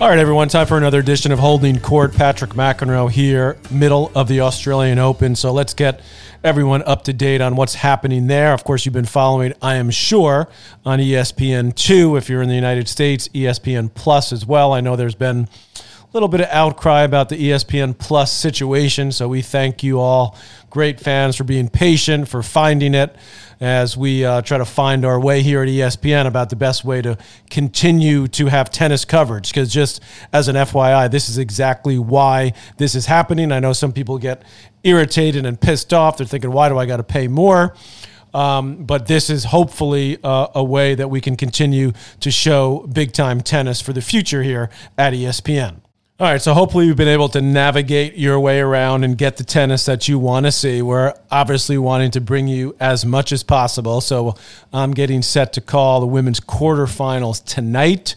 All right, everyone, time for another edition of Holding Court. Patrick McEnroe here, middle of the Australian Open. So let's get everyone up to date on what's happening there. Of course, you've been following, I am sure, on ESPN2 if you're in the United States, ESPN Plus as well. I know there's been little bit of outcry about the ESPN Plus situation, so we thank you all, great fans, for being patient, for finding it as we uh, try to find our way here at ESPN about the best way to continue to have tennis coverage. Because just as an FYI, this is exactly why this is happening. I know some people get irritated and pissed off. They're thinking, why do I got to pay more? Um, but this is hopefully uh, a way that we can continue to show big time tennis for the future here at ESPN. All right, so hopefully you've been able to navigate your way around and get the tennis that you want to see. We're obviously wanting to bring you as much as possible. So I'm getting set to call the women's quarterfinals tonight.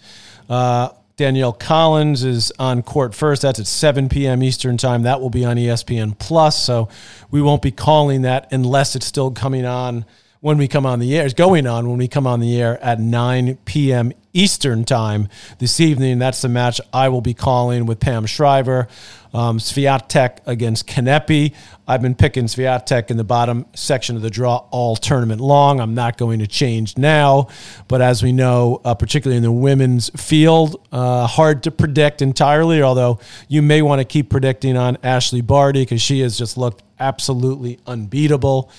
Uh, Danielle Collins is on court first. That's at 7 p.m. Eastern time. That will be on ESPN Plus. So we won't be calling that unless it's still coming on when we come on the air. It's going on when we come on the air at 9 p.m. Eastern time this evening. That's the match I will be calling with Pam Shriver. Um, Swiatek against Kanepi. I've been picking Swiatek in the bottom section of the draw all tournament long. I'm not going to change now, but as we know, uh, particularly in the women's field, uh, hard to predict entirely. Although you may want to keep predicting on Ashley Barty because she has just looked absolutely unbeatable.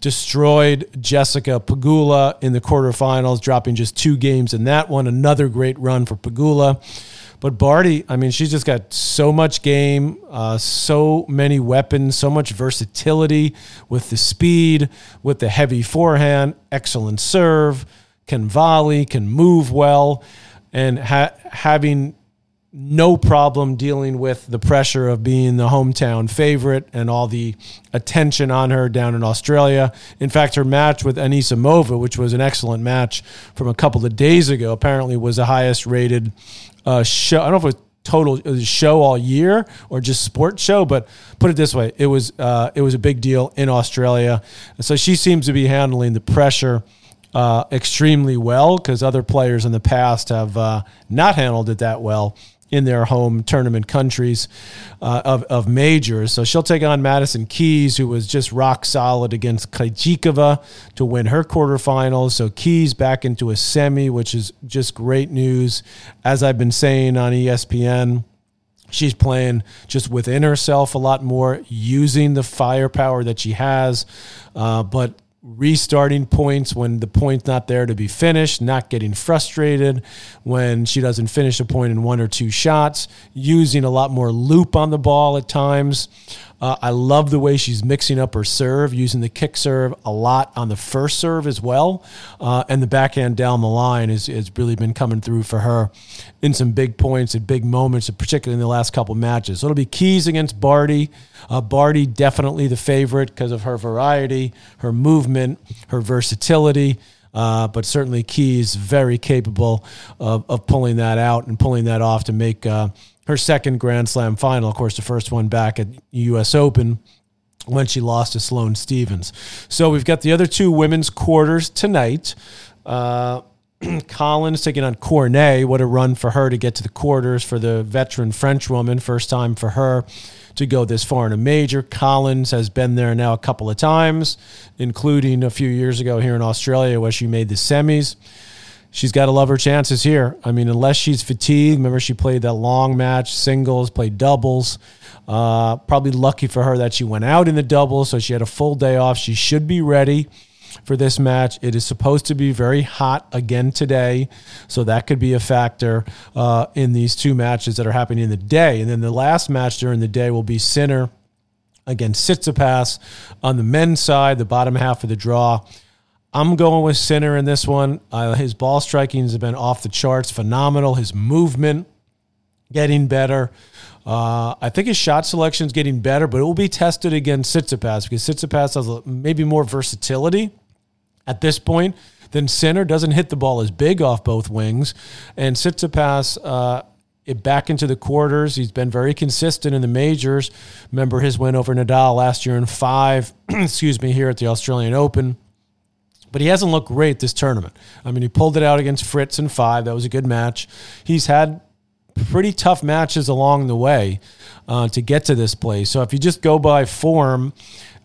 Destroyed Jessica Pegula in the quarterfinals, dropping just two games in that one. Another great run for Pegula. But Barty, I mean, she's just got so much game, uh, so many weapons, so much versatility with the speed, with the heavy forehand, excellent serve, can volley, can move well, and ha- having no problem dealing with the pressure of being the hometown favorite and all the attention on her down in Australia. In fact, her match with Anisimova, which was an excellent match from a couple of days ago, apparently was the highest rated uh, show. I don't know if it was total show all year or just sports show, but put it this way, it was uh, it was a big deal in Australia. So she seems to be handling the pressure. Uh, extremely well because other players in the past have uh, not handled it that well in their home tournament countries uh, of, of majors. So she'll take on Madison Keys, who was just rock solid against Krejcikova to win her quarterfinals. So Keys back into a semi, which is just great news. As I've been saying on ESPN, she's playing just within herself a lot more, using the firepower that she has. Uh, but restarting points when the point's not there to be finished, not getting frustrated when she doesn't finish a point in one or two shots, using a lot more loop on the ball at times. Uh, I love the way she's mixing up her serve, using the kick serve a lot on the first serve as well. Uh, and the backhand down the line has, really been coming through for her in some big points and big moments, particularly in the last couple matches. So it'll be Keys against Barty. Uh, Barty, definitely the favorite because of her variety, her movement, her versatility. Uh, but certainly Keys very capable of, of pulling that out and pulling that off to make uh, her second Grand Slam final. Of course, the first one back at U.S. Open when she lost to Sloane Stevens. So we've got the other two women's quarters tonight. Uh, Collins taking on Cornet. What a run for her to get to the quarters for the veteran French woman. First time for her to go this far in a major. Collins has been there now a couple of times, including a few years ago here in Australia where she made the semis she's got to love her chances here. I mean, unless she's fatigued, remember she played that long match, singles, played doubles. Uh, probably lucky for her that she went out in the doubles, so she had a full day off. She should be ready for this match. It is supposed to be very hot again today, so that could be a factor uh, in these two matches that are happening in the day. And then the last match during the day will be Sinner against Tsitsipas on the men's side, the bottom half of the draw. I'm going with Sinner in this one. Uh, his ball striking has been off the charts, phenomenal. His movement getting better. Uh, I think his shot selection is getting better, but it will be tested against Tsitsipas because Tsitsipas has maybe more versatility at this point than Sinner. Doesn't hit the ball as big off both wings, and Tsitsipas. Uh, it back into the quarters. He's been very consistent in the majors. Remember his win over Nadal last year in five, excuse me, here at the Australian Open but he hasn't looked great this tournament. I mean, he pulled it out against Fritz in five. That was a good match. He's had pretty tough matches along the way uh, to get to this place. So if you just go by form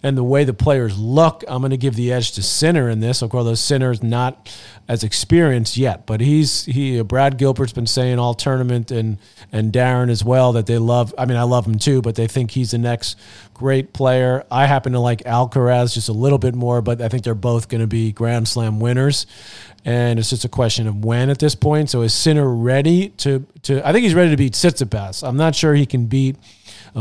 and the way the players look, I'm going to give the edge to Sinner in this. Of course, Sinner's not as experienced yet, but he's he. Uh, Brad Gilbert's been saying all tournament and and Darren as well that they love. I mean, I love him too, but they think he's the next great player. I happen to like Alcaraz just a little bit more, but I think they're both going to be Grand Slam winners, and it's just a question of when at this point. So is Sinner ready to to? I think he's ready to beat Tsitsipas. I'm not sure he can beat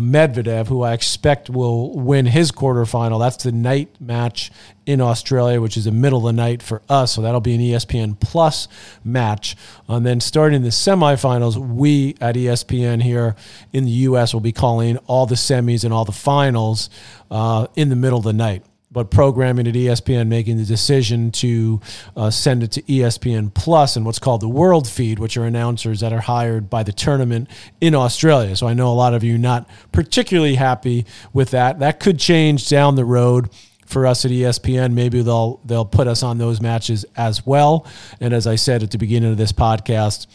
Medvedev, who I expect will win his quarterfinal. That's the night match in Australia, which is the middle of the night for us. So that'll be an ESPN Plus match. And then starting the semifinals, we at ESPN here in the U.S. will be calling all the semis and all the finals uh, in the middle of the night but programming at ESPN making the decision to uh, send it to ESPN Plus and what's called the World Feed, which are announcers that are hired by the tournament in Australia. So I know a lot of you not particularly happy with that. That could change down the road for us at ESPN. Maybe they'll they'll put us on those matches as well. And as I said at the beginning of this podcast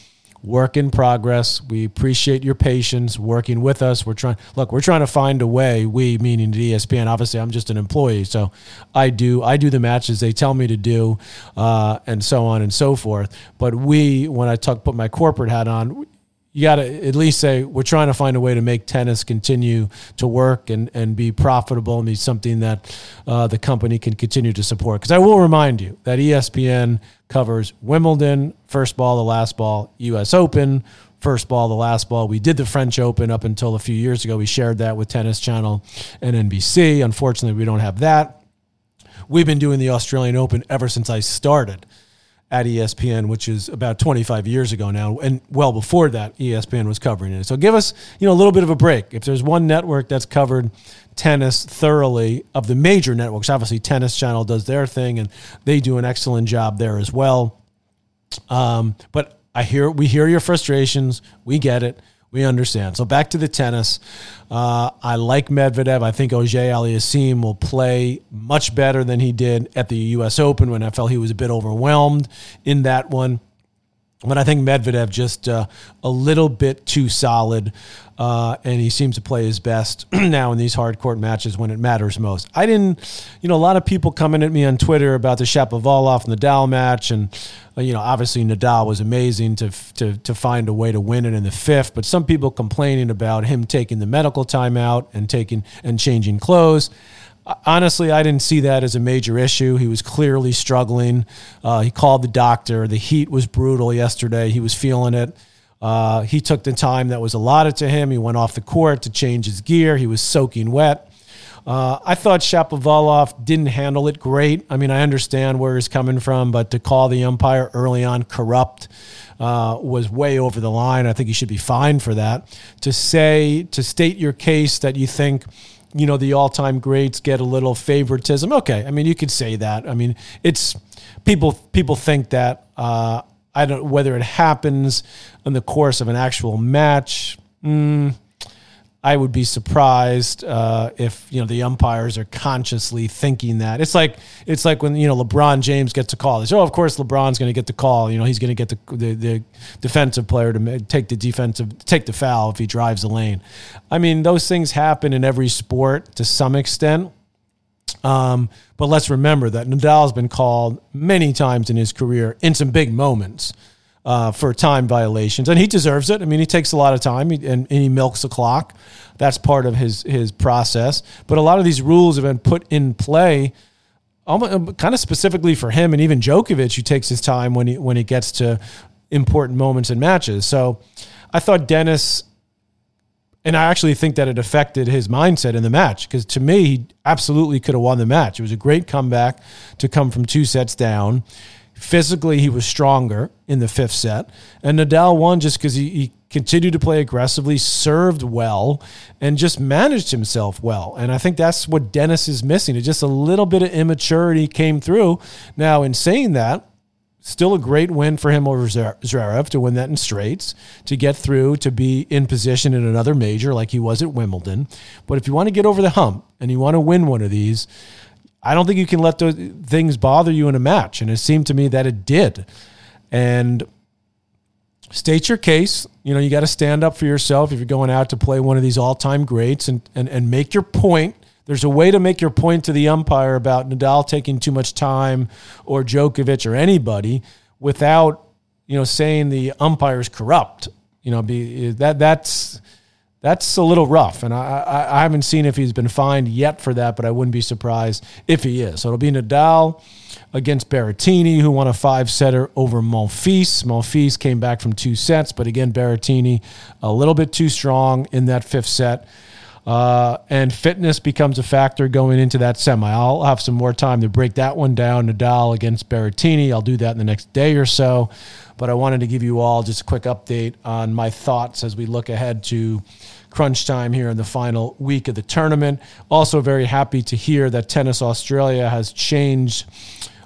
work in progress. We appreciate your patience working with us. We're trying look, we're trying to find a way, we meaning the ESPN. Obviously I'm just an employee, so I do I do the matches they tell me to do, uh, and so on and so forth. But we, when I talk put my corporate hat on, you got to at least say we're trying to find a way to make tennis continue to work and, and be profitable and be something that uh, the company can continue to support. Because I will remind you that ESPN covers Wimbledon, first ball, the last ball, U.S. Open, first ball, the last ball. We did the French Open up until a few years ago. We shared that with Tennis Channel and NBC. Unfortunately, we don't have that. We've been doing the Australian Open ever since I started at ESPN, which is about 25 years ago now, and well before that, ESPN was covering it. So give us, you know, a little bit of a break. If there's one network that's covered tennis thoroughly of the major networks, obviously Tennis Channel does their thing, and they do an excellent job there as well. Um, but I hear we hear your frustrations. We get it. We understand. So back to the tennis. Uh, I like Medvedev. I think Auger Aliassime will play much better than he did at the U.S. Open when I felt he was a bit overwhelmed in that one. But I think Medvedev just uh, a little bit too solid, uh, and he seems to play his best now in these hard court matches when it matters most. I didn't, you know, a lot of people coming at me on Twitter about the Shapovalov Nadal match, and uh, you know, obviously Nadal was amazing to to to find a way to win it in the fifth, but some people complaining about him taking the medical timeout and taking and changing clothes honestly, I didn't see that as a major issue. He was clearly struggling. Uh, he called the doctor. The heat was brutal yesterday. He was feeling it. Uh, he took the time that was allotted to him. He went off the court to change his gear. He was soaking wet. Uh, I thought Shapovalov didn't handle it great. I mean, I understand where he's coming from, but to call the umpire early on corrupt uh, was way over the line. I think he should be fined for that. To say, to state your case that you think you know the all-time greats get a little favoritism. Okay, I mean you could say that. I mean it's people people think that. Uh, I don't whether it happens in the course of an actual match. Mm, I would be surprised uh, if you know the umpires are consciously thinking that. It's like it's like when you know LeBron James gets a call. They say, "Oh, of course LeBron's going to get the call. You know, he's going to get the, the, the defensive player to take the defensive take the foul if he drives the lane." I mean, those things happen in every sport to some extent. Um, but let's remember that Nadal's been called many times in his career in some big moments uh, for time violations, and he deserves it. I mean, he takes a lot of time and, and he milks the clock. That's part of his his process. But a lot of these rules have been put in play, almost, um, kind of specifically for him, and even Djokovic, who takes his time when he when he gets to important moments in matches. So, I thought Denis. and I actually think that it affected his mindset in the match because to me, he absolutely could have won the match. It was a great comeback to come from two sets down. Physically, he was stronger in the fifth set. And Nadal won just because he, he continued to play aggressively, served well, and just managed himself well. And I think that's what Denis is missing. It just a little bit of immaturity came through. Now, in saying that, still a great win for him over Zverev to win that in straights, to get through, to be in position in another major like he was at Wimbledon. But if you want to get over the hump and you want to win one of these, I don't think you can let those things bother you in a match. And it seemed to me that it did. And state your case. You know, you got to stand up for yourself if you're going out to play one of these all time greats and, and, and make your point. There's a way to make your point to the umpire about Nadal taking too much time or Djokovic or anybody without, you know, saying the umpire's corrupt. You know, be that that's that's a little rough, and I, I, I haven't seen if he's been fined yet for that, but I wouldn't be surprised if he is. So it'll be Nadal against Berrettini, who won a five setter over Monfils. Monfils came back from two sets, but again, Berrettini a little bit too strong in that fifth set. Uh, and fitness becomes a factor going into that semi. I'll have some more time to break that one down. Nadal against Berrettini. I'll do that in the next day or so. But I wanted to give you all just a quick update on my thoughts as we look ahead to crunch time here in the final week of the tournament. Also, very happy to hear that Tennis Australia has changed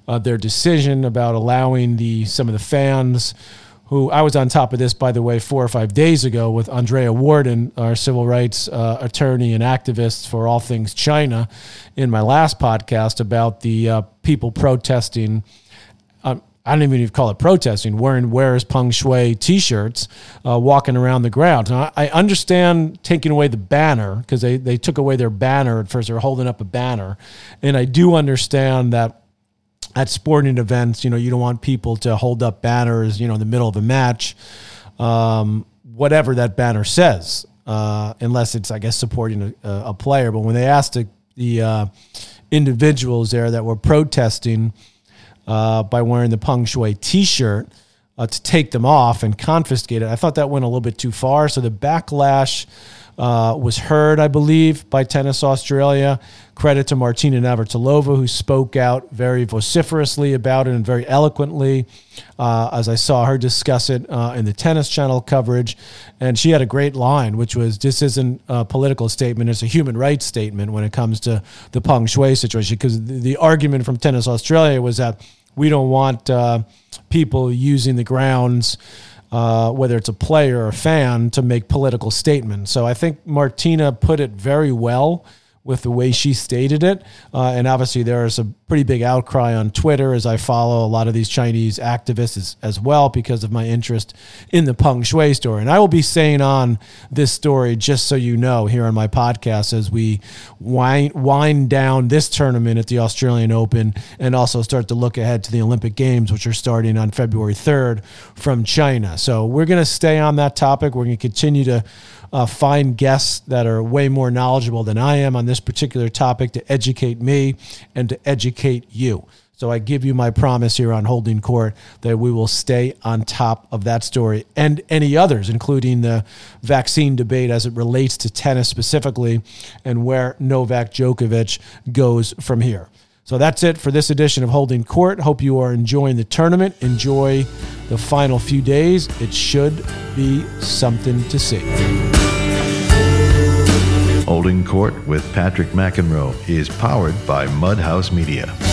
uh, their decision about allowing the some of the fans who I was on top of this, by the way, four or five days ago with Andrea Worden, our civil rights uh, attorney and activist for all things China, in my last podcast about the uh, people protesting. Um, I don't even call it protesting, wearing Where's Peng Shuai t shirts, uh, walking around the grounds. Now, I understand taking away the banner because they, they took away their banner at first. They were holding up a banner. And I do understand that at sporting events, you know, you don't want people to hold up banners, you know, in the middle of a match, um, whatever that banner says, uh, unless it's, I guess, supporting a, a, player. But when they asked the, the uh, individuals there that were protesting uh, by wearing the Peng Shuai T-shirt uh, to take them off and confiscate it, I thought that went a little bit too far. So the backlash uh, was heard, I believe, by Tennis Australia. Credit to Martina Navratilova, who spoke out very vociferously about it and very eloquently, uh, as I saw her discuss it uh, in the Tennis Channel coverage. And she had a great line, which was this isn't a political statement, it's a human rights statement when it comes to the Peng Shuai situation. Because the, the, argument from Tennis Australia was that we don't want uh, people using the grounds uh, whether it's a player or a fan, to make political statements. So I think Martina put it very well with the way she stated it. Uh, and obviously, there is a pretty big outcry on Twitter as I follow a lot of these Chinese activists as, as, well because of my interest in the Peng Shuai story. And I will be saying on this story, just so you know, here on my podcast as we wind, wind down this tournament at the Australian Open and also start to look ahead to the Olympic Games, which are starting on February 3rd from China. So we're going to stay on that topic. We're going to continue to uh, find guests that are way more knowledgeable than I am on this particular topic to educate me and to educate you. So I give you my promise here on Holding Court that we will stay on top of that story and any others, including the vaccine debate as it relates to tennis specifically and where Novak Djokovic goes from here. So that's it for this edition of Holding Court. Hope you are enjoying the tournament. Enjoy the final few days. It should be something to see. Holding Court with Patrick McEnroe is powered by Mudhouse Media.